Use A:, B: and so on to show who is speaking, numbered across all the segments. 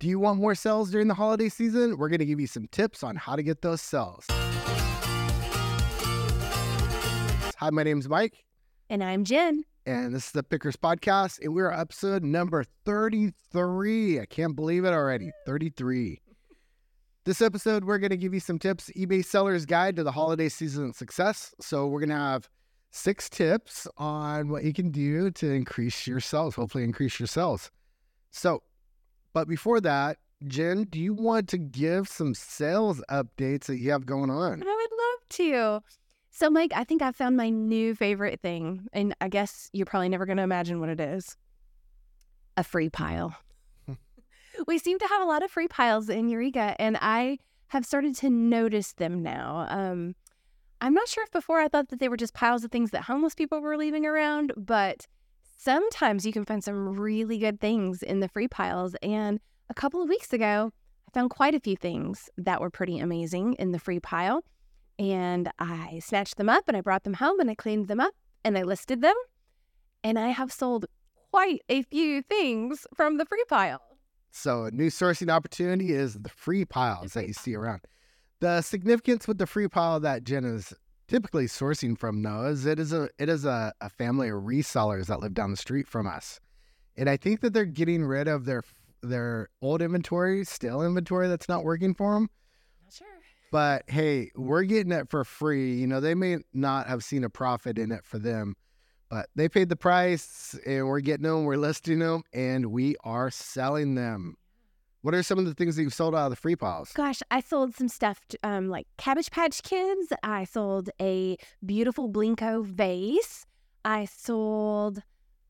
A: Do you want more sales during the holiday season? We're going to give you some tips on how to get those sales. Hi, my name's Mike,
B: And I'm Jen.
A: and this is the Pickers Podcast, and we're episode number 33. I can't believe it already. 33. This episode, we're going to give you some tips eBay Seller's Guide to the Holiday Season Success. So, we're going to have six tips on what you can do to increase your sales, hopefully, increase your sales. So, but before that, Jen, do you want to give some sales updates that you have going on?
B: I would love to. So, Mike, I think I found my new favorite thing. And I guess you're probably never going to imagine what it is a free pile. we seem to have a lot of free piles in Eureka, and I have started to notice them now. Um, I'm not sure if before I thought that they were just piles of things that homeless people were leaving around, but sometimes you can find some really good things in the free piles. And a couple of weeks ago, I found quite a few things that were pretty amazing in the free pile. And I snatched them up and I brought them home and I cleaned them up and I listed them. And I have sold quite a few things from the free pile.
A: So, a new sourcing opportunity is the free piles that you see around. The significance with the free pile that Jen is typically sourcing from, is it is a it is a, a family of resellers that live down the street from us, and I think that they're getting rid of their their old inventory, stale inventory that's not working for them.
B: Not sure.
A: But hey, we're getting it for free. You know, they may not have seen a profit in it for them, but they paid the price and we're getting them, we're listing them, and we are selling them. What are some of the things that you've sold out of the free piles?
B: Gosh, I sold some stuff um, like Cabbage Patch Kids. I sold a beautiful Blenko vase. I sold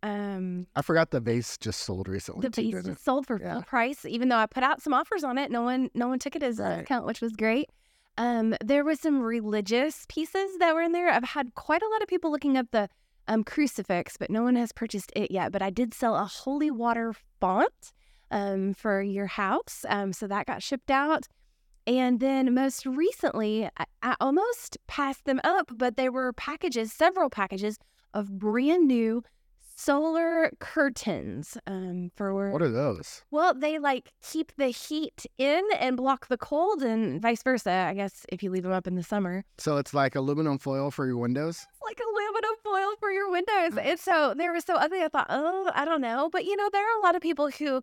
B: um,
A: I forgot the vase just sold recently.
B: the vase just sold for
A: Yeah.
B: full price, even though I put out some offers on it. No one, no one took it as a
A: Right.
B: discount, which was great. Um, there was some religious pieces that were in there. I've had quite a lot of people looking up the um, crucifix, but no one has purchased it yet. But I did sell a holy water font um, for your house, um, so that got shipped out. And then most recently, I, I almost passed them up, but they were packages, several packages of brand new solar curtains um, for
A: What are those?
B: well, they like keep the heat in and block the cold, and vice versa. I guess if you leave them up in the summer,
A: So it's like aluminum foil for your windows?
B: it's like aluminum foil for your windows. And so they were so ugly. I thought, oh, I don't know, but you know, there are a lot of people who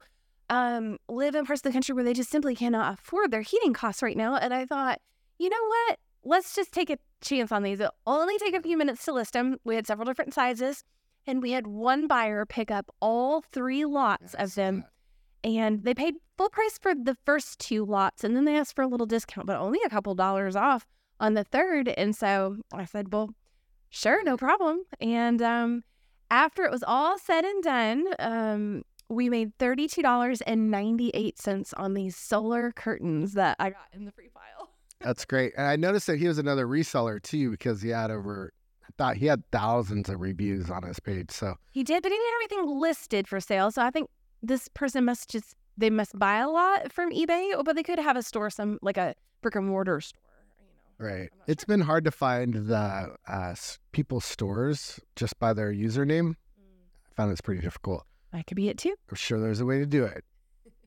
B: um, live in parts of the country where they just simply cannot afford their heating costs right now. And I thought, you know what? Let's just take a chance on these. It'll only take a few minutes to list them. We had several different sizes, and we had one buyer pick up all three lots
A: I
B: of them
A: that.
B: and they paid full price for the first two lots and then they asked for a little discount but only a couple dollars off on the third and so i said well sure no problem and um, after it was all said and done um, we made $32.98 on these solar curtains that i got in the free file
A: That's great. And I noticed that he was another reseller too because he had over, I thought he had thousands of reviews on his page. So
B: he did but he didn't have anything listed for sale so i think this person must just they must buy a lot from ebay but they could have a store some like a brick and mortar store you know
A: Right. It's been hard to find the uh, people's stores just by their username. I found it's pretty difficult.
B: That could be it too.
A: I'm sure there's a way to do it.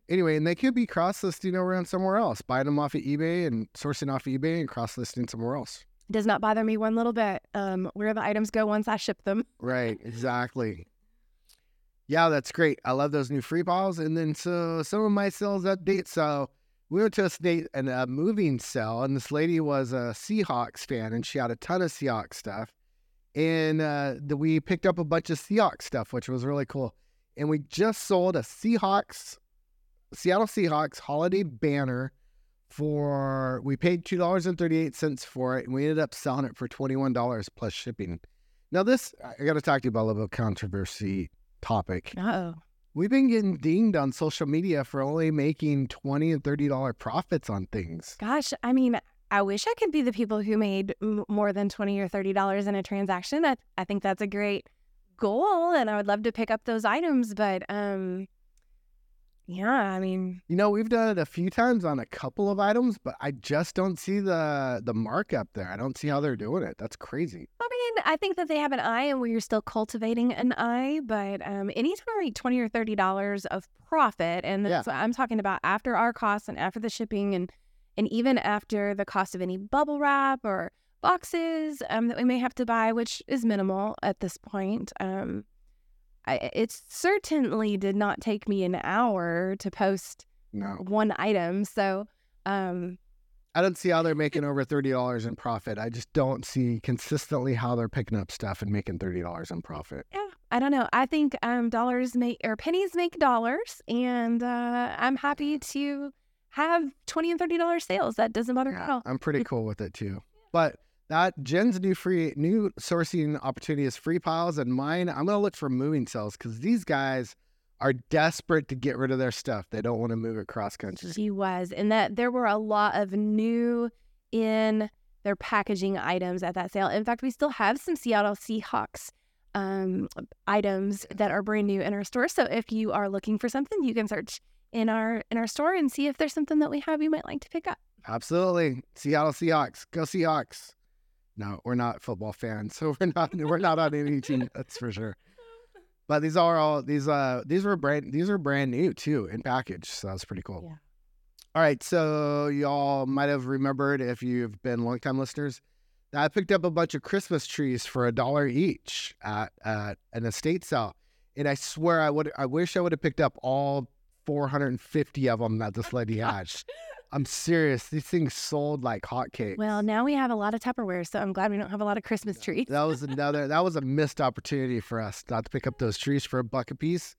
A: Anyway, and they could be cross listing around somewhere else, buying them off of eBay and sourcing off eBay and cross listing somewhere else.
B: Does not bother me one little bit. Um, where the items go once I ship them.
A: Right. Exactly. Yeah, that's great. I love those new free balls. And then so some of my sales updates. So we went to a state and a moving sale, and this lady was a Seahawks fan, and she had a ton of Seahawks stuff. And uh, the, we picked up a bunch of Seahawks stuff, which was really cool. And we just sold a Seahawks, Seattle Seahawks holiday banner for, we paid $2.38 for it, and we ended up selling it for $21 plus shipping. Now, this, I got to talk to you about a little controversy topic.
B: Oh,
A: We've been getting dinged on social media for only making twenty and thirty dollar profits on things.
B: gosh. I mean, I wish I could be the people who made m- more than twenty or thirty dollars in a transaction. I, I think that's a great goal, and I would love to pick up those items. But um, yeah, I mean,
A: You know, we've done it a few times on a couple of items, but I just don't see the the markup there. I don't see how they're doing it. That's crazy.
B: I mean, I think that they have an eye, and we're still cultivating an eye. But um, anytime we make twenty or thirty dollars of profit, and that's what I'm talking about after our costs and after the shipping, and and even after the cost of any bubble wrap or boxes um, that we may have to buy, which is minimal at this point. Um, I, it certainly did not take me an hour to post
A: No.
B: one item. So, um,
A: I don't see how they're making over thirty dollars in profit. I just don't see consistently how they're picking up stuff and making thirty dollars in profit.
B: yeah, I don't know. I think um, dollars make or pennies make dollars, and uh, I'm happy to have twenty and thirty dollars sales. That doesn't bother me at all.
A: I'm pretty cool with it too. But that Jen's new free new sourcing opportunity is free piles, and mine I'm gonna look for moving cells because these guys are desperate to get rid of their stuff. They don't want to move across country.
B: She was, and that there were a lot of new in their packaging items at that sale. In fact, we still have some Seattle Seahawks um, items that are brand new in our store. So if you are looking for something, you can search in our in our store and see if there's something that we have you might like to pick up.
A: Absolutely, Seattle Seahawks, go Seahawks. No, we're not football fans, so we're not we're not on any team. That's for sure. But these are all these uh these were brand these are brand new too in package, so that's pretty cool.
B: Yeah.
A: All right, so y'all might have remembered if you've been longtime listeners that I picked up a bunch of Christmas trees for a dollar each at, at an estate sale, and I swear I would I wish I would have picked up all 450 of them that this lady had. I'm serious; these things sold like hotcakes.
B: Well, now we have a lot of Tupperware, so I'm glad we don't have a lot of Christmas trees.
A: that was another that was a missed opportunity for us not to pick up those trees for a buck a piece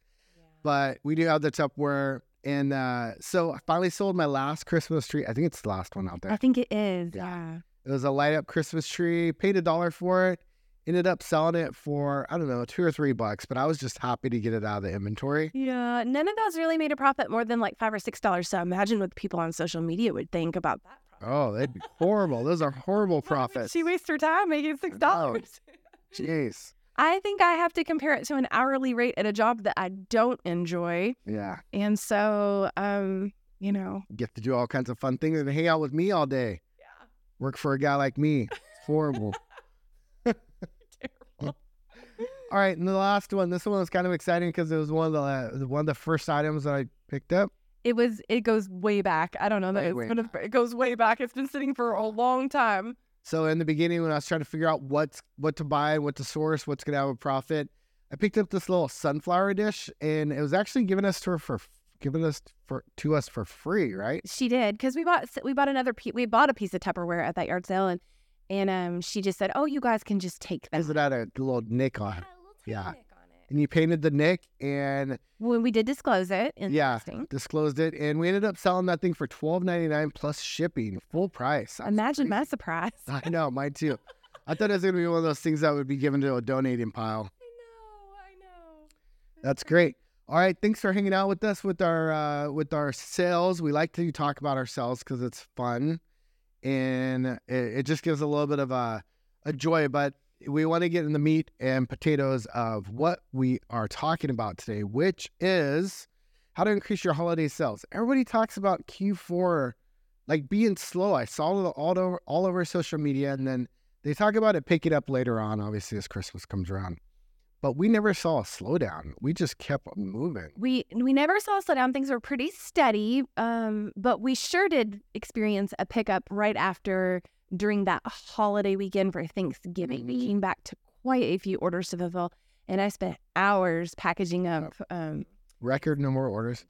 A: but we do have the Tupperware. And uh, so I finally sold my last Christmas tree. I think it's the last one out there.
B: I think it is.
A: Yeah.
B: Yeah.
A: It was a light up Christmas tree. Paid a dollar for it. Ended up selling it for I don't know two or three bucks. But I was just happy to get it out of the inventory.
B: Yeah, none of those really made a profit more than like five or six dollars. So imagine what people on social media would think about that. Profit.
A: Oh, they'd be horrible. Those are horrible profits.
B: She wastes her time making six dollars.
A: Jeez.
B: I think I have to compare it to an hourly rate at a job that I don't enjoy,
A: Yeah.
B: and so um, you know,
A: Get to do all kinds of fun things and hang out with me all day.
B: yeah,
A: Work for a guy like me. It's horrible. All right, and the last one. This one was kind of exciting because it was one of the uh, one of the first items that I picked up.
B: It was. It goes way back. I don't know that
A: Way,
B: it's, but it, goes way back. It's been sitting for a long time.
A: So in the beginning, when I was trying to figure out what's what to buy, what to source, what's gonna have a profit, I picked up this little sunflower dish, and it was actually given us to her for given us for to us for free, right?
B: She did because we bought we bought another piece. We bought a piece of Tupperware at that yard sale, and and um, she just said, "Oh, you guys can just take that."
A: Because it had a little nick on
B: Had
A: it,
B: a little
A: Yeah.
B: nick on it.
A: and you painted the nick and
B: When we did disclose it,
A: Yeah. disclosed it, and we ended up selling that thing for twelve ninety nine plus shipping, full price. That's
B: Imagine my
A: crazy.
B: surprise.
A: I know, mine too. I thought it was gonna be one of those things that would be given to a donating pile.
B: I know, I know.
A: That's great. All right, thanks for hanging out with us with our uh, with our sales. We like to talk about ourselves because it's fun, and it, it just gives a little bit of a a joy. But we want to get in the meat and potatoes of what we are talking about today, which is how to increase your holiday sales. Everybody talks about Q4 like being slow. I saw it all over all over social media, and then they talk about it picking up later on. Obviously, as Christmas comes around but we never saw a slowdown. We just kept moving.
B: We we never saw a slowdown. Things were pretty steady, um, but we sure did experience a pickup right after during that holiday weekend for Thanksgiving. We
A: Mhm.
B: came back to quite a few orders to fulfill, and I spent hours packaging up. Um,
A: Record number of orders.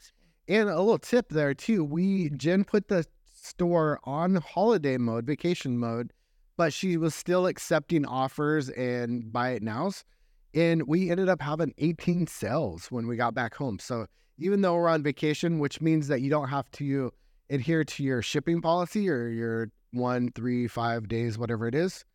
A: And a little tip there too. We Jen put the store on holiday mode, vacation mode, but she was still accepting offers and buy it nows. And we ended up having 18 sales when we got back home. So even though we're on vacation, which means that you don't have to adhere to your shipping policy or your one, three, five days, whatever it is,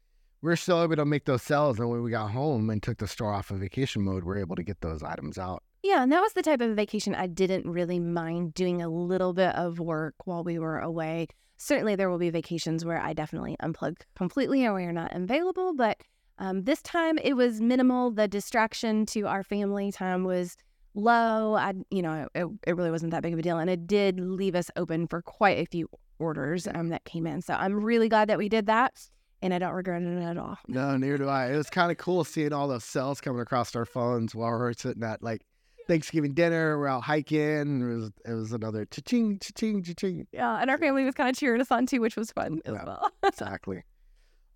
A: we're still able to make those sales. And when we got home and took the store off of vacation mode, we're able to get those items out.
B: yeah, and that was the type of vacation I didn't really mind doing a little bit of work while we were away. Certainly, there will be vacations where I definitely unplug completely or we are not available, but um, this time it was minimal. The distraction to our family time was low. I, you know, it, it really wasn't that big of a deal, and it did leave us open for quite a few orders um, that came in. So I'm really glad that we did that. and I don't regret it at all.
A: No, neither do I. It was kind of cool seeing all those cells coming across our phones while we are sitting at like Thanksgiving dinner. We're out hiking. It was it was another cha-ching, cha-ching, cha-ching.
B: Yeah, and our family was kind of cheering us on too, which was fun as
A: Yeah.
B: well.
A: Exactly.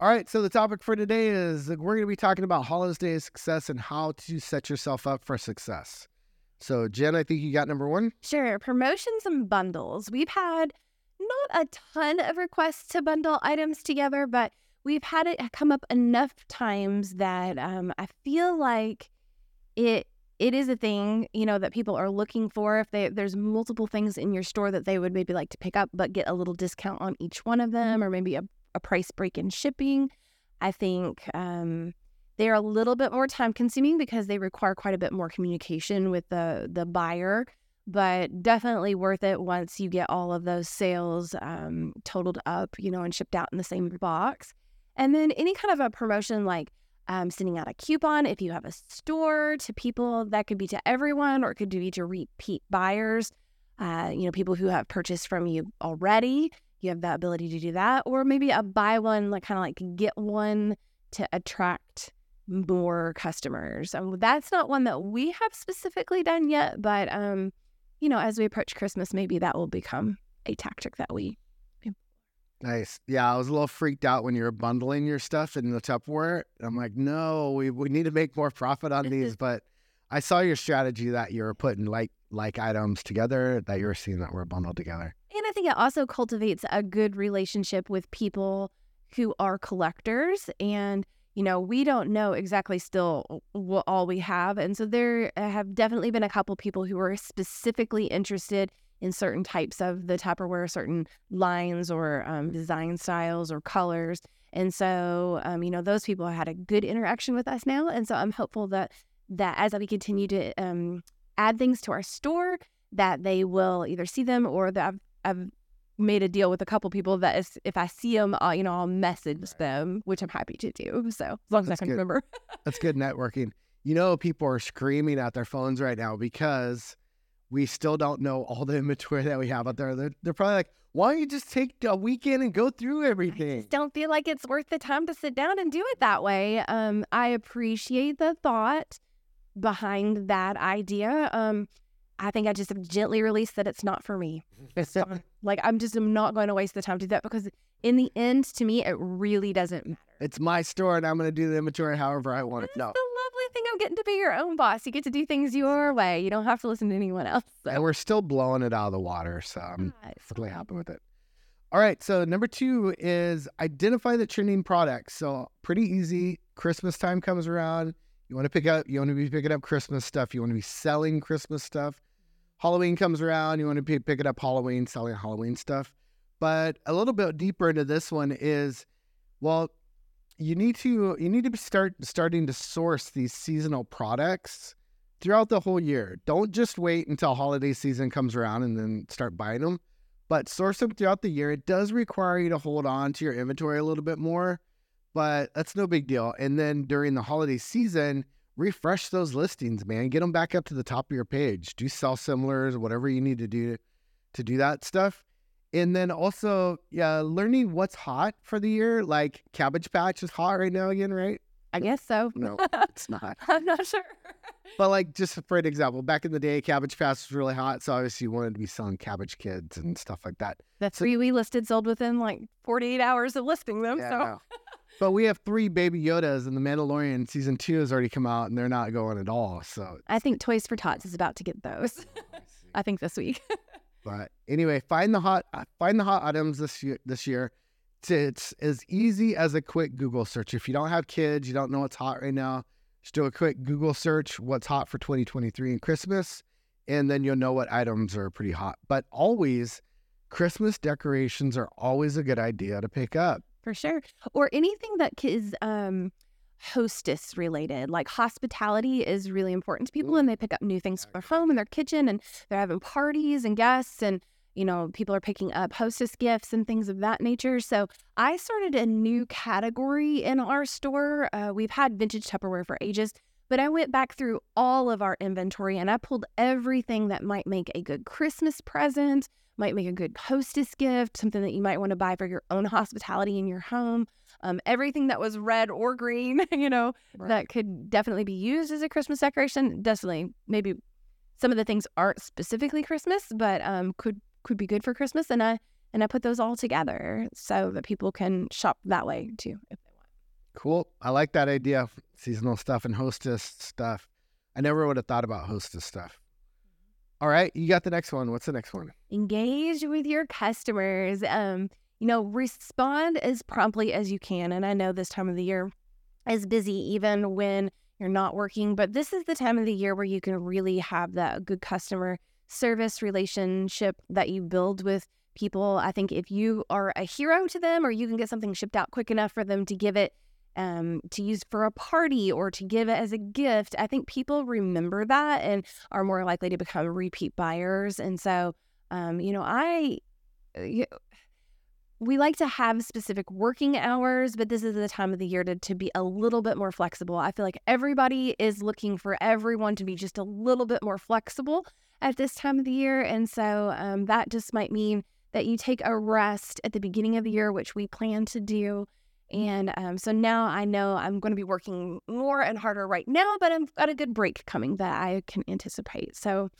A: All right, so the topic for today is we're going to be talking about holiday success and how to set yourself up for success. So, Jen, I think you got number one.
B: Sure. Promotions and bundles. We've had not a ton of requests to bundle items together, but we've had it come up enough times that um, I feel like it it is a thing, you know, that people are looking for. If they there's multiple things in your store that they would maybe like to pick up, but get a little discount on each one of them, or maybe a, a price break in shipping. I think um, they're a little bit more time consuming because they require quite a bit more communication with the the buyer but definitely worth it once you get all of those sales um, totaled up, you know, and shipped out in the same box. And then any kind of a promotion like um, sending out a coupon if you have a store to people that could be to everyone or it could be to repeat buyers, uh, you know, people who have purchased from you already. You have the ability to do that, or maybe a buy one, like kind of like get one to attract more customers. Um, that's not one that we have specifically done yet, but um, you know, as we approach Christmas, maybe that will become a tactic that we.
A: Nice. Yeah, I was a little freaked out when you were bundling your stuff in the Tupperware. I'm like, no, we, we need to make more profit on these. But I saw your strategy that you were putting like like items together that you were seeing that were bundled together.
B: And I think it also cultivates a good relationship with people who are collectors. And, you know, we don't know exactly still what all we have. And so there have definitely been a couple people who are specifically interested in certain types of the Tupperware, certain lines or um, design styles or colors. And so, um, you know, those people had a good interaction with us now. And so I'm hopeful that that as we continue to um, add things to our store, that they will either see them or that I've, I've made a deal with a couple people that is, if I see them, I'll, you know, I'll message them, which I'm happy to do. So as long as
A: That's
B: I can
A: good.
B: remember.
A: That's good networking. You know, people are screaming at their phones right now because we still don't know all the inventory that we have out there. They're, they're probably like, why don't you just take a weekend and go through
B: I
A: everything?
B: just don't feel like it's worth the time to sit down and do it that way. Um, I appreciate the thought behind that idea. Um, I think I just have gently released that it's not for me. It's um, like I'm just I'm not going to waste the time to do that because in the end, to me, it really doesn't matter.
A: It's my store and I'm going to do the inventory however I want it. No.
B: the lovely thing of getting to be your own boss. You get to do things your way. You don't have to listen to anyone else. So.
A: And we're still blowing it out of the water. So I'm
B: Yeah,
A: happy with it. All right. So number two is identify the trending products. So pretty easy. Christmas time comes around. You want to pick up, you want to be picking up Christmas stuff. You want to be selling Christmas stuff. Halloween comes around. You want to be picking up Halloween, selling Halloween stuff. But a little bit deeper into this one is, well, you need to you need to start starting to source these seasonal products throughout the whole year. Don't just wait until holiday season comes around and then start buying them, but source them throughout the year. It does require you to hold on to your inventory a little bit more, but that's no big deal. And then during the holiday season, refresh those listings, man. Get them back up to the top of your page. Do sell similars, whatever you need to do to do that stuff. And then also, yeah, learning what's hot for the year. Like Cabbage Patch is hot right now again, right?
B: I guess so.
A: No, it's not.
B: I'm not sure.
A: But like just for an example, back in the day, Cabbage Patch was really hot, so obviously you wanted to be selling Cabbage Kids and stuff like that.
B: The
A: So-
B: three we listed sold within like 48 hours of listing them.
A: Yeah,
B: so.
A: But we have three Baby Yodas, and the Mandalorian season two has already come out, and they're not going at all. So,
B: I think Toys for Tots is about to get those. I think this week.
A: but anyway, find the hot uh, find the hot items this year. This year, it's, it's as easy as a quick Google search. If you don't have kids, you don't know what's hot right now, just do a quick Google search. What's hot for 2023 and Christmas, and then you'll know what items are pretty hot. But always, Christmas decorations are always a good idea to pick up.
B: For sure. Or anything that is um, hostess related, like hospitality is really important to people, and they pick up new things for their home and their kitchen, and they're having parties and guests, and you know people are picking up hostess gifts and things of that nature. So I started a new category in our store. Uh, we've had vintage Tupperware for ages. But I went back through all of our inventory and I pulled everything that might make a good Christmas present, might make a good hostess gift, something that you might want to buy for your own hospitality in your home. Um, everything that was red or green, you know, right. that could definitely be used as a Christmas decoration. Definitely, maybe some of the things aren't specifically Christmas, but um, could could be good for Christmas. And I and I put those all together so that people can shop that way too if.
A: Cool. I like that idea. Seasonal stuff and hostess stuff. I never would have thought about hostess stuff. All right, you got the next one. What's the next one?
B: Engage with your customers. Um, you know, respond as promptly as you can. And I know this time of the year is busy even when you're not working, but this is the time of the year where you can really have that good customer service relationship that you build with people. I think if you are a hero to them or you can get something shipped out quick enough for them to give it um, to use for a party or to give it as a gift, I think people remember that and are more likely to become repeat buyers. And so, um, you know, I, uh, we like to have specific working hours, but this is the time of the year to, to be a little bit more flexible. I feel like everybody is looking for everyone to be just a little bit more flexible at this time of the year. And so um, that just might mean that you take a rest at the beginning of the year, which we plan to do. And um, so now I know I'm going to be working more and harder right now, but I've got a good break coming that I can anticipate. So,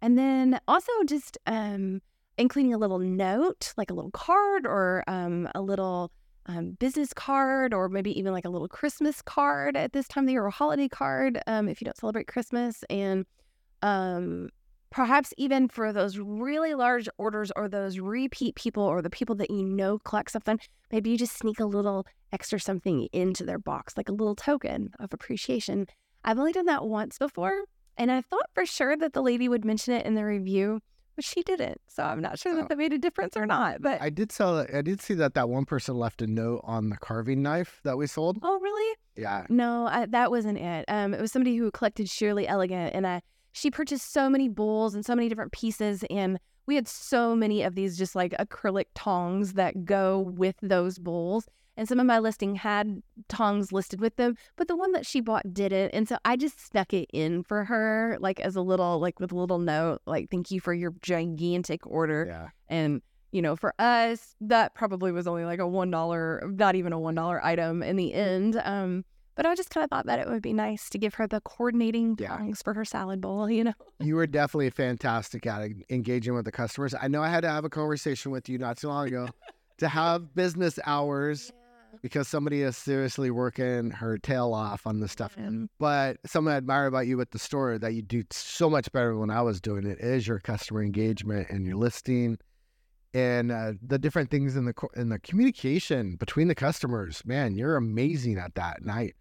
B: and then also just um, including a little note, like a little card or um, a little um, business card, or maybe even like a little Christmas card at this time of the year or a holiday card um, if you don't celebrate Christmas. And um, perhaps even for those really large orders or those repeat people or the people that you know collect something, maybe you just sneak a little extra something into their box, like a little token of appreciation. I've only done that once before, and I thought for sure that the lady would mention it in the review, but she didn't. So I'm not sure that oh. that made a difference or not. But
A: I did sell. I did see that that one person left a note on the carving knife that we sold.
B: Oh, really?
A: Yeah.
B: No, I, that wasn't it. Um, it was somebody who collected Sheerly Elegant, and I she purchased so many bowls and so many different pieces and we had so many of these just like acrylic tongs that go with those bowls and some of my listing had tongs listed with them but the one that she bought didn't and so i just snuck it in for her like as a little like with a little note like thank you for your gigantic order
A: yeah.
B: and you know for us that probably was only like a one dollar not even a one dollar item in the end um but I just kind of thought that it would be nice to give her the coordinating yeah. tongs for her salad bowl, you know?
A: You were definitely fantastic at engaging with the customers. I know I had to have a conversation with you not too long ago to have business hours. Yeah because somebody is seriously working her tail off on this stuff. Mm-hmm. But something I admire about you at the store that you do so much better when I was doing it is your customer engagement and your listing and uh, the different things in the in the communication between the customers. Man, you're amazing at that. And I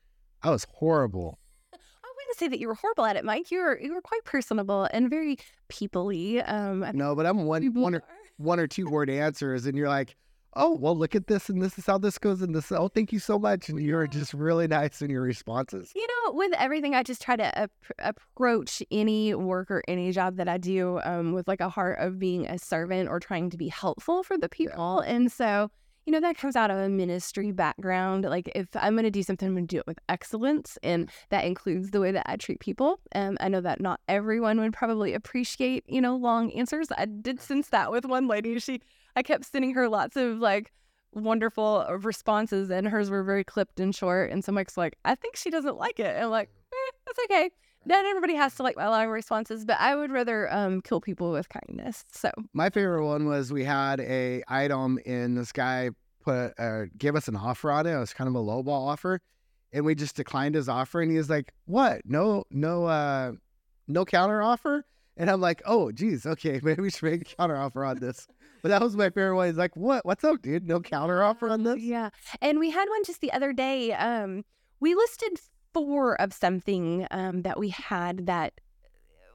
A: I was horrible.
B: I wouldn't say that you were horrible at it, Mike. You were you were quite personable and very peoply. Um,
A: no, but I'm one one or, one or two word answers, and you're like, oh well, look at this, and this is how this goes, and this. Oh, thank you so much, and you're just really nice in your responses.
B: You know, with everything, I just try to ap- approach any work or any job that I do um, with like a heart of being a servant or trying to be helpful for the people, yeah. and so you know, that comes out of a ministry background. Like, if I'm going to do something, I'm going to do it with excellence. And that includes the way that I treat people. Um, I know that not everyone would probably appreciate, you know, long answers. I did sense that with one lady. She, I kept sending her lots of like, wonderful responses and hers were very clipped and short and so mike's like i think she doesn't like it and I'm like eh, that's okay not everybody has to like my long responses, but I would rather um, kill people with kindness. So
A: my favorite one was we had a item and this guy put uh, gave us an offer on it. It was kind of a lowball offer, and we just declined his offer. And he was like, "What? No, no, uh, no counter offer." And I'm like, "Oh, geez, okay, maybe we should make a counter offer on this." But that was my favorite one. He's like, "What? What's up, dude? No counter offer on this?"
B: Yeah, and we had one just the other day. Um, we listed four of something um, that we had that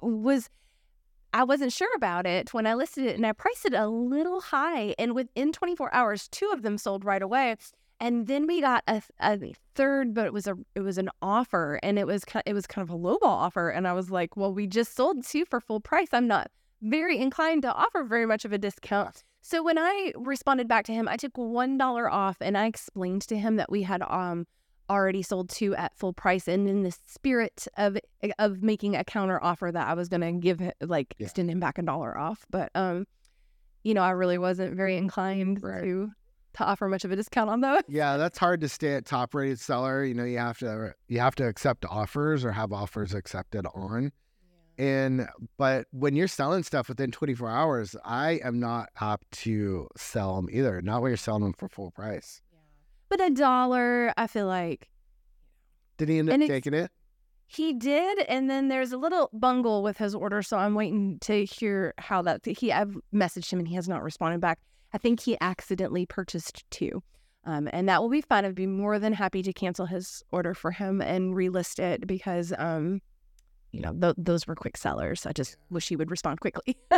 B: was I wasn't sure about it when I listed it and I priced it a little high. And within 24 hours, two of them sold right away. And then we got a, a third, but it was a it was an offer, and it was kind it was kind of a lowball offer. And I was like, well, we just sold two for full price. I'm not very inclined to offer very much of a discount. So when I responded back to him, I took one dollar off, and I explained to him that we had um already sold two at full price, and in the spirit of of making a counter offer that I was gonna give it, like
A: Yeah.
B: extend him back a dollar off, but um, you know, I really wasn't very inclined
A: Right.
B: to to offer much of a discount on those.
A: Yeah, that's hard to stay at top rated seller. You know, you have to you have to accept offers or have offers accepted on. And but when you're selling stuff within 24 hours, I am not apt to sell them either. Not when you're selling them for full price.
B: But a dollar, I feel like
A: Did he end up taking it?
B: He did, and then there's a little bungle with his order, so I'm waiting to hear how that. He I've messaged him and he has not responded back. I think he accidentally purchased two, um, and that will be fine. I'd be more than happy to cancel his order for him and relist it because, um, you know, th- those were quick sellers. I just wish he would respond quickly.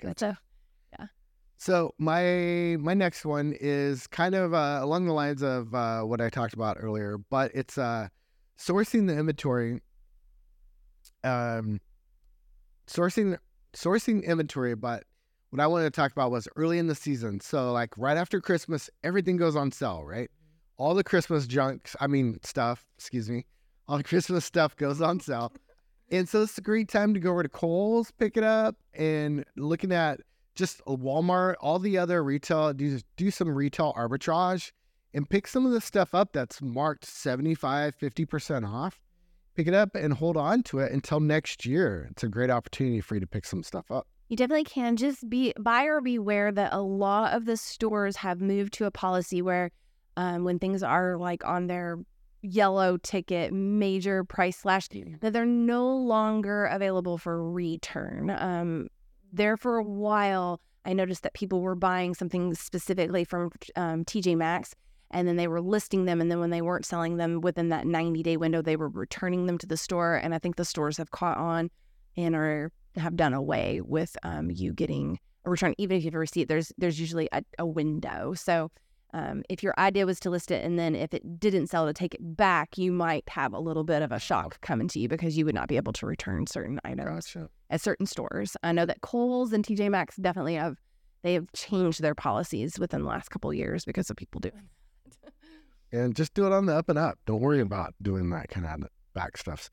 B: That's a
A: So my my next one is kind of uh, along the lines of uh, what I talked about earlier, but it's uh, sourcing the inventory. Um, sourcing sourcing inventory, but what I wanted to talk about was early in the season. So like right after Christmas, everything goes on sale, right? All the Christmas junk, I mean stuff, excuse me, all the Christmas stuff goes on sale. And so it's a great time to go over to Kohl's, pick it up, and looking at just Walmart, all the other retail, do, do some retail arbitrage and pick some of the stuff up that's marked 75, 50% off. Pick it up and hold on to it until next year. It's a great opportunity for you to pick some stuff up.
B: You definitely can. Just be buyer beware that a lot of the stores have moved to a policy where um, when things are like on their yellow ticket, major price slash, that they're no longer available for return. Um, there for a while, I noticed that people were buying something specifically from um, TJ Maxx and then they were listing them. And then when they weren't selling them within that 90 day window, they were returning them to the store. And I think the stores have caught on and are have done away with um, you getting a return, even if you have a receipt. There's there's usually a, a window. So um, if your idea was to list it and then if it didn't sell to take it back, you might have a little bit of a shock coming to you because you would not be able to return certain items
A: Gotcha.
B: at certain stores. I know that Kohl's and TJ Maxx definitely have they have changed their policies within the last couple of years because of people doing that.
A: And just do it on the up and up. Don't worry about doing that kind of back stuffs.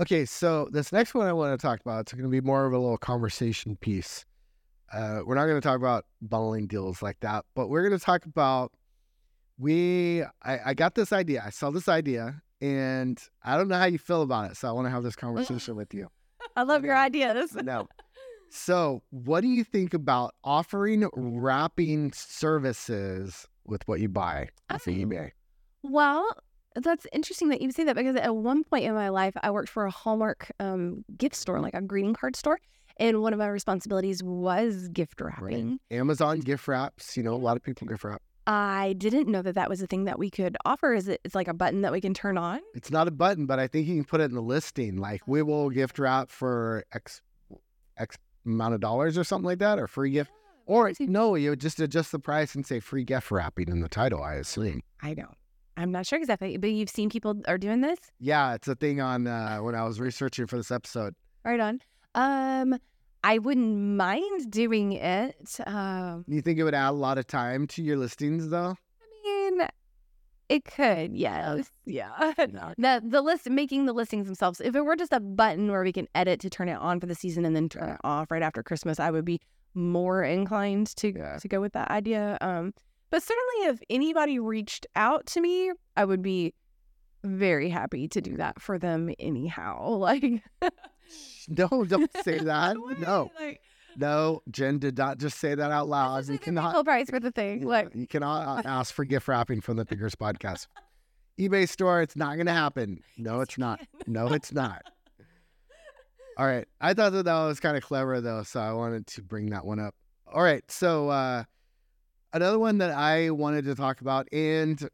A: Okay, so this next one I want to talk about, it's going to be more of a little conversation piece. Uh, we're not going to talk about bundling deals like that, but we're going to talk about we. I, I got this idea. I saw this idea, and I don't know how you feel about it. So I want to have this conversation with you.
B: I love your ideas.
A: No. So, what do you think about offering wrapping services with what you buy off of
B: Oh.
A: eBay?
B: Well, that's interesting that you say that because at one point in my life, I worked for a Hallmark um, gift store, like a greeting card store. And one of my responsibilities was gift wrapping.
A: Amazon gift wraps. You know, a lot of people gift wrap.
B: I didn't know that that was a thing that we could offer. Is it? It's like a button that we can turn on.
A: It's not a button, but I think you can put it in the listing. Like we will gift wrap for X X amount of dollars or something like that, or free gift. Or no, you just adjust the price and say free gift wrapping in the title. I assume.
B: I don't. I'm not sure exactly, but you've seen people are doing this.
A: Yeah, it's a thing on uh, when I was researching for this episode.
B: Right on. Um, I wouldn't mind doing it. Um,
A: You think it would add a lot of time to your listings, though?
B: I mean, it could. Yes. Yeah. The the list making the listings themselves. If it were just a button where we can edit to turn it on for the season and then turn it off right after Christmas, I would be more inclined to
A: Yeah.
B: to go with that idea. Um, but certainly if anybody reached out to me, I would be very happy to do that for them anyhow. Like
A: No, don't say that. No,
B: Like,
A: no, Jen did not just say that out loud. You cannot.
B: full price for the thing. Like
A: You cannot ask for gift wrapping from the Pickers podcast. eBay store, it's not going to happen. No, it's not. No, it's not. All right. I thought that that was kind of clever, though. So I wanted to bring that one up. All right. So, uh, another one that I wanted to talk about, and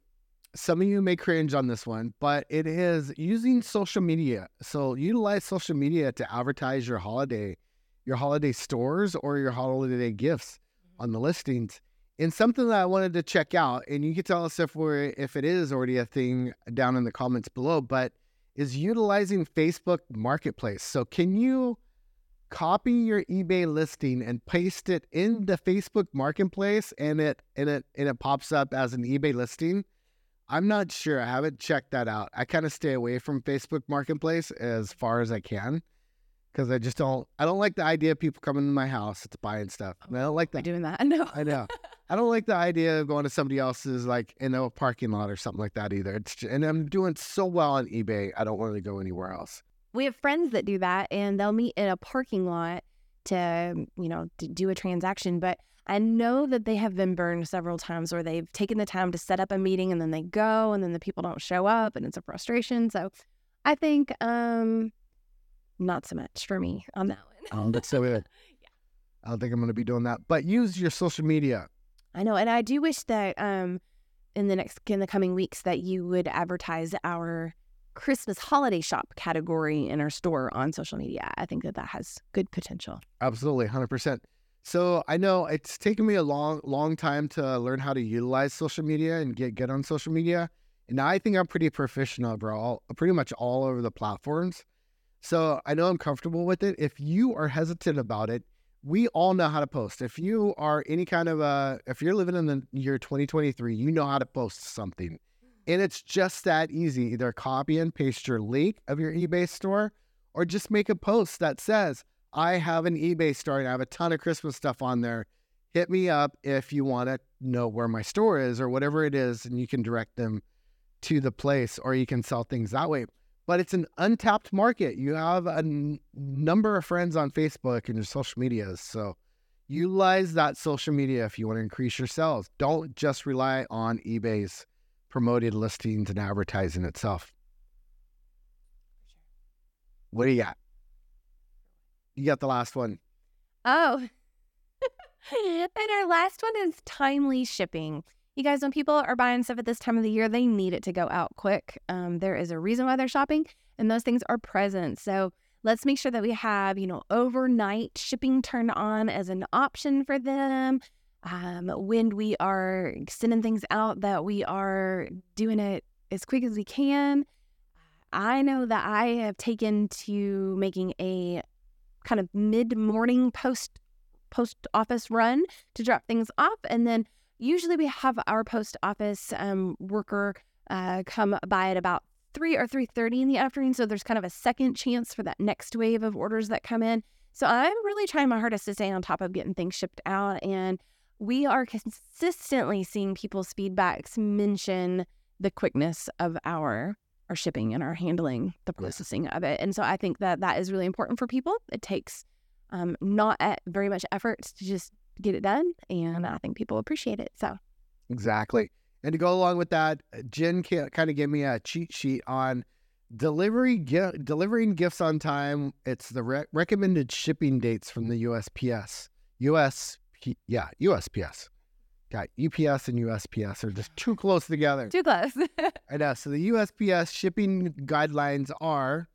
A: some of you may cringe on this one, but it is using social media. So, utilize social media to advertise your holiday, your holiday stores or your holiday gifts mm-hmm. on the listings. And something that I wanted to check out, and you can tell us if we're if it is already a thing down in the comments below, but is utilizing Facebook Marketplace. So can you copy your eBay listing and paste it in the Facebook Marketplace and it and it and it pops up as an eBay listing? I'm not sure. I haven't checked that out. I kind of stay away from Facebook Marketplace as far as I can because I just don't. I don't like the idea of people coming to my house to buying stuff. And I don't like that.
B: doing that. No.
A: I know. I don't like the idea of going to somebody else's like in a parking lot or something like that either. It's and I'm doing so well on eBay. I don't want to go anywhere else.
B: We have friends that do that and they'll meet in a parking lot to, you know, to do a transaction. But I know that they have been burned several times where they've taken the time to set up a meeting and then they go and then the people don't show up and it's a frustration. So I think um not so much for me on that one.
A: Um, that's so good. I don't think I'm going to be doing that. But use your social media.
B: I know, and I do wish that um in the next in the coming weeks that you would advertise our Christmas holiday shop category in our store on social media. I think that that has good potential.
A: Absolutely, hundred percent. So I know it's taken me a long, long time to learn how to utilize social media and get good on social media, and I think I'm pretty proficient over all, pretty much all over the platforms. So I know I'm comfortable with it. If you are hesitant about it, we all know how to post. If you are any kind of a, if you're living in the year 2023, you know how to post something, and it's just that easy. Either copy and paste your link of your eBay store, or just make a post that says. I have an eBay store and I have a ton of Christmas stuff on there. Hit me up if you want to know where my store is or whatever it is, and you can direct them to the place or you can sell things that way. But it's an untapped market. You have a n- number of friends on Facebook and your social medias. So utilize that social media if you want to increase your sales. Don't just rely on eBay's promoted listings and advertising itself. What do you got? You got the last one.
B: Oh. and our last one is timely shipping. You guys, when people are buying stuff at this time of the year, they need it to go out quick. Um, there is a reason why they're shopping, and those things are present. So let's make sure that we have, you know, overnight shipping turned on as an option for them. Um, when we are sending things out, that we are doing it as quick as we can. I know that I have taken to making a kind of mid morning post post office run to drop things off, and then usually we have our post office um, worker uh, come by at about three or three thirty in the afternoon. So there's kind of a second chance for that next wave of orders that come in. So I'm really trying my hardest to stay on top of getting things shipped out, and we are consistently seeing people's feedbacks mention the quickness of our our shipping and our handling the
A: Yeah.
B: processing of it. And so I think that that is really important for people. It takes um, not at very much effort to just get it done, and I think people appreciate it. So
A: Exactly. And to go along with that, uh, Jen kind of gave me a cheat sheet on delivery gi- delivering gifts on time. It's the re- recommended shipping dates from the USPS. US, yeah, USPS. Got UPS and USPS are just too close together.
B: too close.
A: I know. So the USPS shipping guidelines are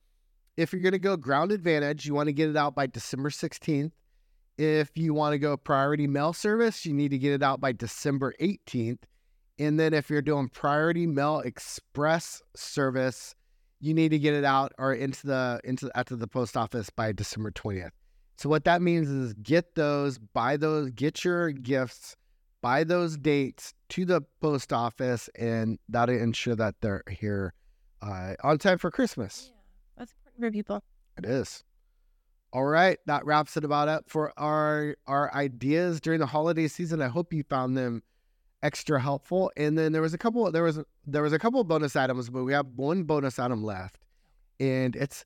A: if you're going to go ground advantage, you want to get it out by December 16th. If you want to go priority mail service, you need to get it out by December 18th. And then if you're doing priority mail express service, you need to get it out or into the into out to the post office by December 20th. So what that means is get those, buy those, get your gifts by those dates to the post office, and that'll ensure that they're here uh, on time for Christmas.
B: Yeah, That's important for people.
A: It is. All right, that wraps it about up for our our ideas during the holiday season. I hope you found them extra helpful. And then there was a couple there was there was a couple of bonus items, but we have one bonus item left, and it's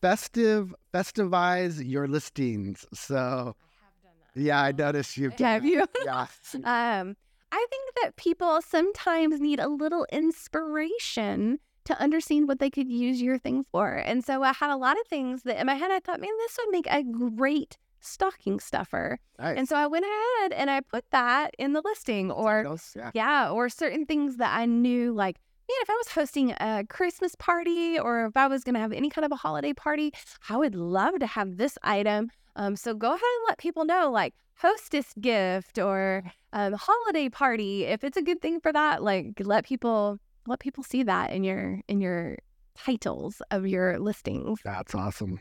A: festive festivize your listings. So
B: I have done that.
A: Yeah, I noticed you.
B: Have you?
A: Yeah.
B: Um, I think that people sometimes need a little inspiration to understand what they could use your thing for. And so I had a lot of things that in my head I thought, man, this would make a great stocking stuffer.
A: Nice.
B: And so I went ahead and I put that in the listing or
A: Titles, yeah.
B: yeah, or certain things that I knew like Man, if I was hosting a Christmas party or if I was going to have any kind of a holiday party, I would love to have this item. Um, so go ahead and let people know, like hostess gift or um, holiday party. If it's a good thing for that, like let people let people see that in your in your titles of your listings.
A: That's awesome.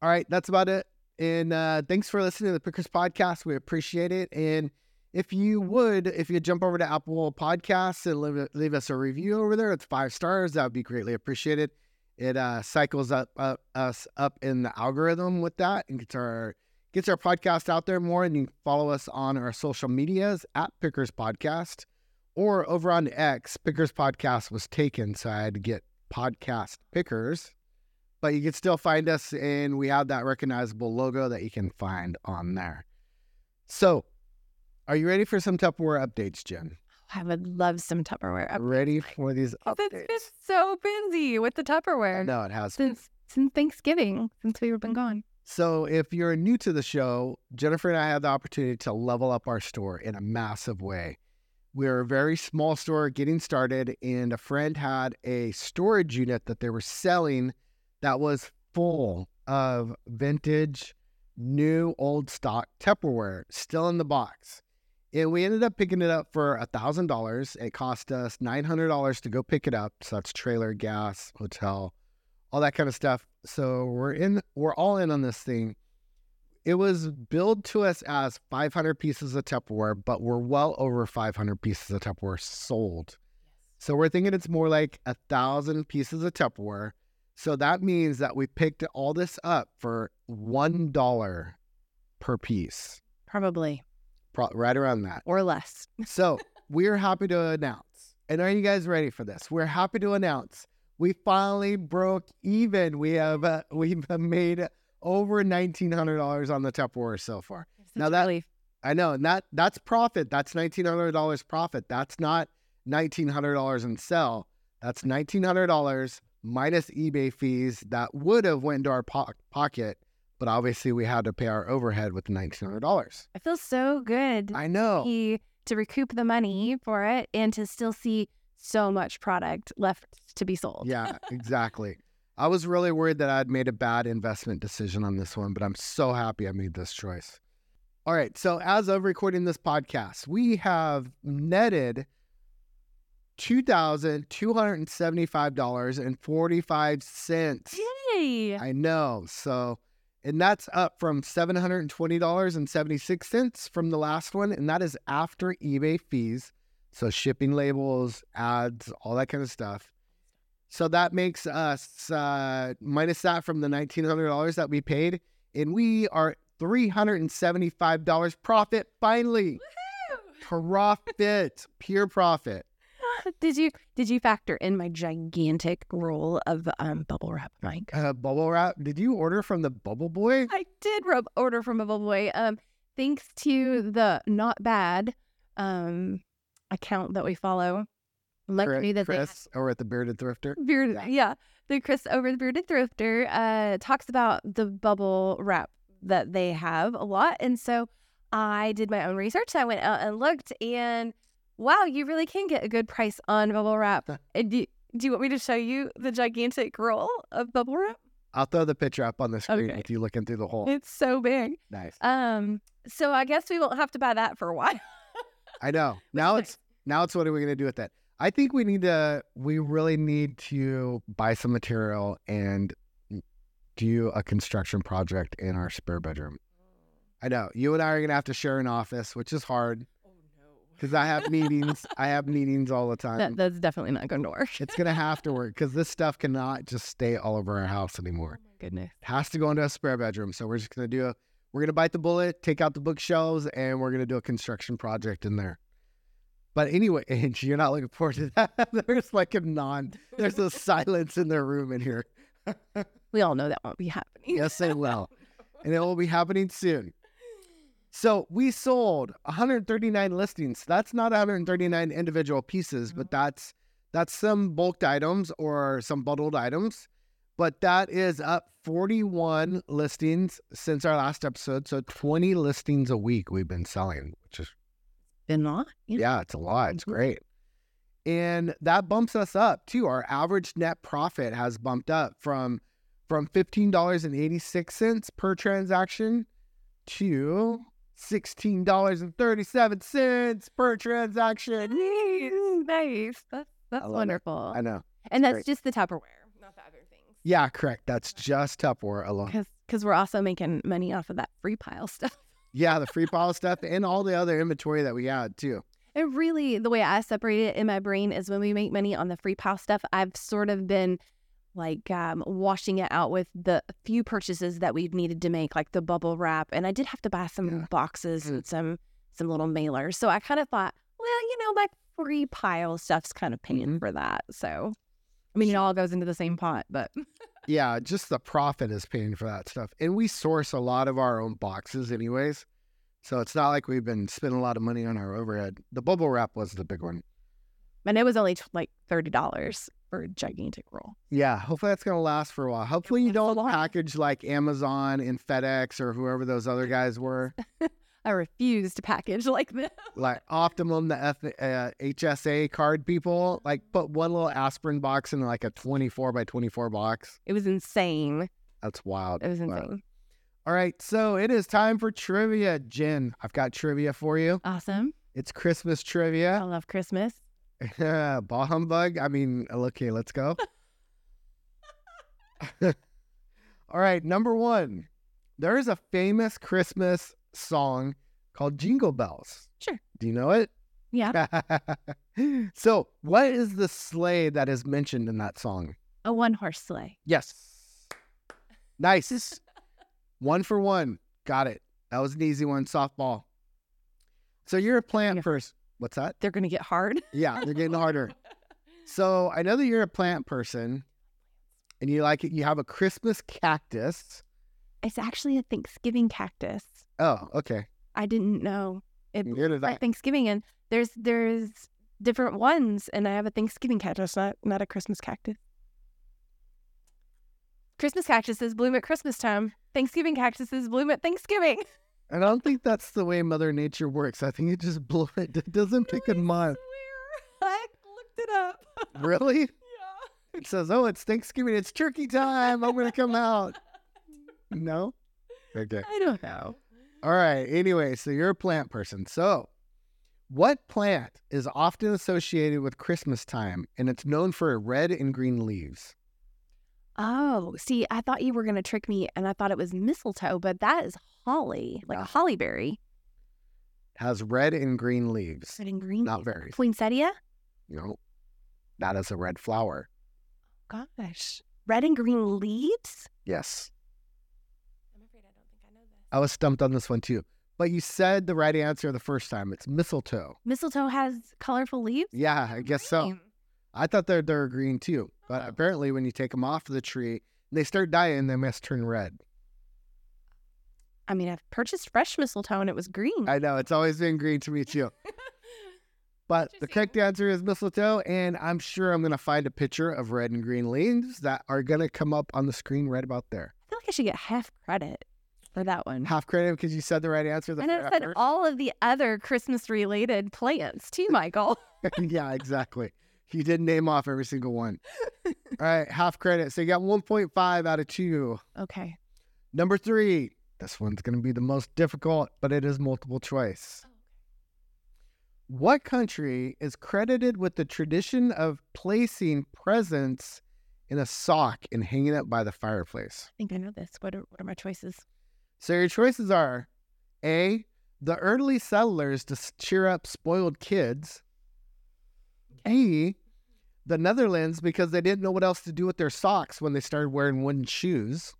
A: All right, that's about it. And uh, thanks for listening to the Pickers podcast. We appreciate it. And if you would, if you jump over to Apple Podcasts and leave, leave us a review over there, it's five stars. That would be greatly appreciated. It uh, cycles up, up us up in the algorithm with that and gets our gets our podcast out there more. And you can follow us on our social medias at Pickers Podcast or over on X. Pickers Podcast was taken, so I had to get Podcast Pickers. But you can still find us, and we have that recognizable logo that you can find on there. So, are you ready for some Tupperware updates, Jen?
B: I would love some Tupperware. updates.
A: Ready for these
B: It's
A: updates?
B: been so busy with the Tupperware
A: No, it has. been.
B: since since Thanksgiving, since we've been gone.
A: So, if you're new to the show, Jennifer and I had the opportunity to level up our store in a massive way. We're a very small store getting started, and a friend had a storage unit that they were selling that was full of vintage, new, old stock Tupperware still in the box. And we ended up picking it up for a thousand dollars. It cost us nine hundred dollars to go pick it up. So that's trailer, gas, hotel, all that kind of stuff. So we're in, we're all in on this thing. It was billed to us as 500 pieces of Tupperware, but we're well over 500 pieces of Tupperware sold. So we're thinking it's more like a thousand pieces of Tupperware. So that means that we picked all this up for one dollar per piece,
B: Probably
A: pro- right around that.
B: or less.
A: So we're happy to announce, and are you guys ready for this? We're happy to announce we finally broke even. We have uh, we've made over nineteen hundred dollars on the Tupperware so far. Now that-
B: relief.
A: I know, and that that's profit. That's nineteen hundred dollars profit. That's not nineteen hundred dollars in sell. That's nineteen hundred dollars minus eBay fees that would have went into our po- pocket, but obviously we had to pay our overhead with nineteen hundred dollars.
B: I feel so good
A: I know.
B: he- to recoup the money for it and to still see so much product left to be sold.
A: Yeah, exactly. I was really worried that I'd made a bad investment decision on this one, but I'm so happy I made this choice. All right. So, as of recording this podcast, we have netted $2,275.45.
B: Yay!
A: I know. So, and that's up from $720.76 from the last one. And that is after eBay fees. So, shipping labels, ads, all that kind of stuff. So, that makes us uh, minus that from the $1,900 that we paid. And we are $375 profit finally. Profit, pure profit.
B: Did you did you factor in my gigantic roll of um, bubble wrap, Mike?
A: Uh, bubble wrap. Did you order from the Bubble Boy?
B: I did rub order from a bubble boy. Um, thanks to the not bad um account that we follow. Luckily that they have
A: Chris over at the Bearded Thrifter.
B: Bearded,
A: Yeah.
B: yeah. The Chris over the Bearded Thrifter uh, talks about the bubble wrap that they have a lot. And so I did my own research. I went out and looked, and wow, you really can get a good price on bubble wrap. And do, do you want me to show you the gigantic roll of bubble wrap?
A: I'll throw the picture up on the screen
B: Okay.
A: with you looking through the hole.
B: It's so big.
A: Nice.
B: Um, so I guess we won't have to buy that for a while.
A: I know. Now it's now it's what are we gonna do with that? I think we need to. We really need to buy some material and do a construction project in our spare bedroom. I know you and I are gonna have to share an office, which is hard. Because I have meetings. I have meetings all the time.
B: That, that's definitely not going to work.
A: it's gonna have to work because this stuff cannot just stay all over our house anymore.
B: Oh goodness.
A: It has to go into a spare bedroom. So we're just gonna do a we're gonna bite the bullet, take out the bookshelves, and we're gonna do a construction project in there. But anyway, and you're not looking forward to that. there's like a non there's a silence in the room in here.
B: We all know that won't be happening.
A: Yes, they will. And it will be happening soon. So we sold 139 listings. That's not 139 individual pieces, but that's that's some bulked items or some bundled items. But that is up 41 listings since our last episode. So 20 listings a week we've been selling, which is
B: Been not.
A: yeah, it's a lot. It's
B: Mhm.
A: great. And that bumps us up too. Our average net profit has bumped up from from $15.86 per transaction to $16.37 per transaction.
B: Nice, nice. That's that's
A: love it.
B: wonderful.
A: I know.
B: and that's
A: great.
B: just the Tupperware, not the other things.
A: Yeah, correct. That's just Tupperware alone.
B: Because because we're also making money off of that free pile stuff.
A: Yeah, the free pile stuff and all the other inventory that we had too.
B: And really, the way I separate it in my brain is when we make money on the free pile stuff, I've sort of been like um, washing it out with the few purchases that we've needed to make, like the bubble wrap. And I did have to buy some
A: Yeah.
B: boxes and some some little mailers. So I kind of thought, well, you know, my free pile stuff's kind of paying
A: Mhm.
B: for that. So, I mean, it all goes into the same pot, but
A: Yeah, just the profit is paying for that stuff. And we source a lot of our own boxes anyways. So it's not like we've been spending a lot of money on our overhead. The bubble wrap was the big one.
B: and it was only like thirty dollars for a gigantic roll.
A: Yeah, hopefully that's gonna last for a while. Hopefully you don't package like Amazon and FedEx or whoever those other guys were,
B: I refuse to package like this.
A: like Optum, the F- uh, HSA card people. Like put one little aspirin box in like a twenty-four by twenty-four box.
B: It was insane.
A: That's wild.
B: It was
A: Wow.
B: insane.
A: All right, so it is time for trivia, Jen. I've got trivia for you.
B: Awesome.
A: It's Christmas trivia.
B: I love Christmas.
A: Ball humbug. I mean, uh, okay, let's go. All right, number one. There is a famous Christmas song called Jingle Bells.
B: Sure.
A: Do you know it?
B: Yeah.
A: so, what is the sleigh that is mentioned in that song?
B: A one horse sleigh.
A: Yes. Nice. one for one. Got it. That was an easy one. Softball. So you're a plant
B: Yeah.
A: person. What's that?
B: They're going to get hard.
A: Yeah, they're getting harder. So I know that you're a plant person and you like it. You have a Christmas cactus.
B: It's actually a Thanksgiving cactus.
A: Oh, okay.
B: I didn't know. It
A: Neither did I.
B: Thanksgiving and there's there's different ones and I have a Thanksgiving cactus, not not a Christmas cactus. Christmas cactuses bloom at Christmas time. Thanksgiving cactuses bloom at Thanksgiving.
A: And I don't think that's the way Mother Nature works. I think it just blow it. It doesn't pick a month.
B: I looked it up.
A: Really?
B: yeah.
A: It says, "Oh, it's Thanksgiving. It's turkey time. I'm gonna come out." No. Okay.
B: I don't know.
A: All right. Anyway, so you're a plant person. So, what plant is often associated with Christmas time and it's known for red and green leaves?
B: Oh, see, I thought you were going to trick me and I thought it was mistletoe, but that is holly, like
A: Yeah.
B: a holly berry.
A: Has red and green leaves.
B: Red and green.
A: Not
B: leaves.
A: berries.
B: Poinsettia?
A: You know, that is a red flower.
B: Gosh. Red and green leaves?
A: Yes.
B: I'm afraid I don't think I know this.
A: I was stumped on this one too. But you said the right answer the first time. It's mistletoe.
B: Mistletoe has colorful leaves?
A: Yeah, I guess so.
B: Green.
A: I thought they're they're green too, but
B: Oh.
A: apparently when you take them off the tree, they start dying. They must turn red.
B: I mean, I've purchased fresh mistletoe and it was green.
A: I know it's always been green to me too. But the correct answer is mistletoe, and I'm sure I'm gonna find a picture of red and green leaves that are gonna come up on the screen right about there.
B: I feel like I should get half credit for that one.
A: Half credit because you said the right answer. The
B: and I said
A: first-
B: all of the other Christmas related plants too, Michael.
A: yeah, exactly. You did name off every single one. All right, half credit. So you got 1.5 out of two.
B: okay.
A: Number three. This one's going to be the most difficult, but it is multiple choice. Oh, what country is credited with the tradition of placing presents in a sock and hanging it by the fireplace?
B: I think I know this. What are, what are my choices?
A: So your choices are A, the early settlers to cheer up spoiled kids. B, the Netherlands because they didn't know what else to do with their socks when they started wearing wooden shoes.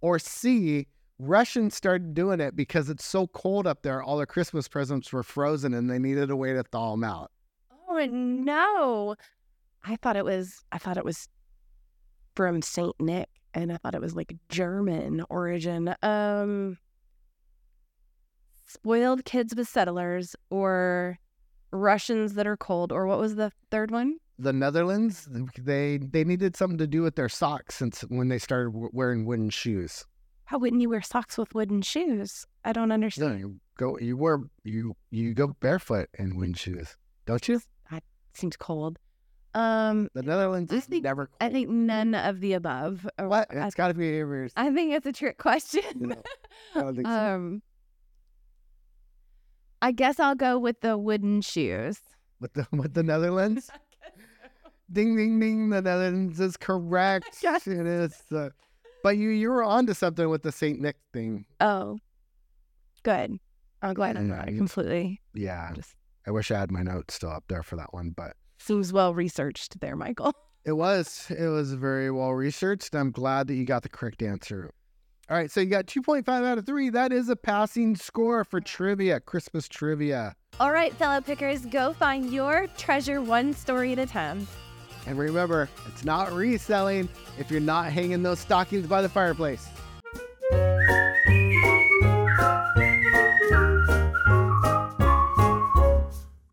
A: Or C, Russians started doing it because it's so cold up there, all their Christmas presents were frozen and they needed a way to thaw them out.
B: Oh no. I thought it was I thought it was from Saint Nick and I thought it was like German origin. Um spoiled kids with settlers or Russians that are cold or what was the third one?
A: The Netherlands, they they needed something to do with their socks since when they started w- wearing wooden shoes.
B: How wouldn't you wear socks with wooden shoes? I don't understand.
A: No, you go. You wear you you go barefoot in wooden shoes, don't you?
B: That seems cold. Um
A: The Netherlands
B: I
A: is
B: think-
A: never.
B: I think none of the above.
A: What? It's got to be.
B: I think it's a trick question.
A: No, I don't think so.
B: um I guess I'll go with the wooden shoes.
A: with the with the Netherlands. ding ding ding. The Netherlands is correct.
B: Yes.
A: It is. Uh, but you you were onto something with the Saint Nick thing.
B: Oh, Good. I'm glad I'm
A: Yeah.
B: completely.
A: Yeah.
B: Just
A: I wish I had my notes still up there for that one, but
B: seems well researched there, Michael.
A: it was it was very well researched. I'm glad that you got the correct answer. All right, so you got 2.5 out of 3. That is a passing score for trivia, Christmas trivia.
B: All right, fellow pickers, go find your treasure one story at a time.
A: And remember, it's not reselling if you're not hanging those stockings by the fireplace.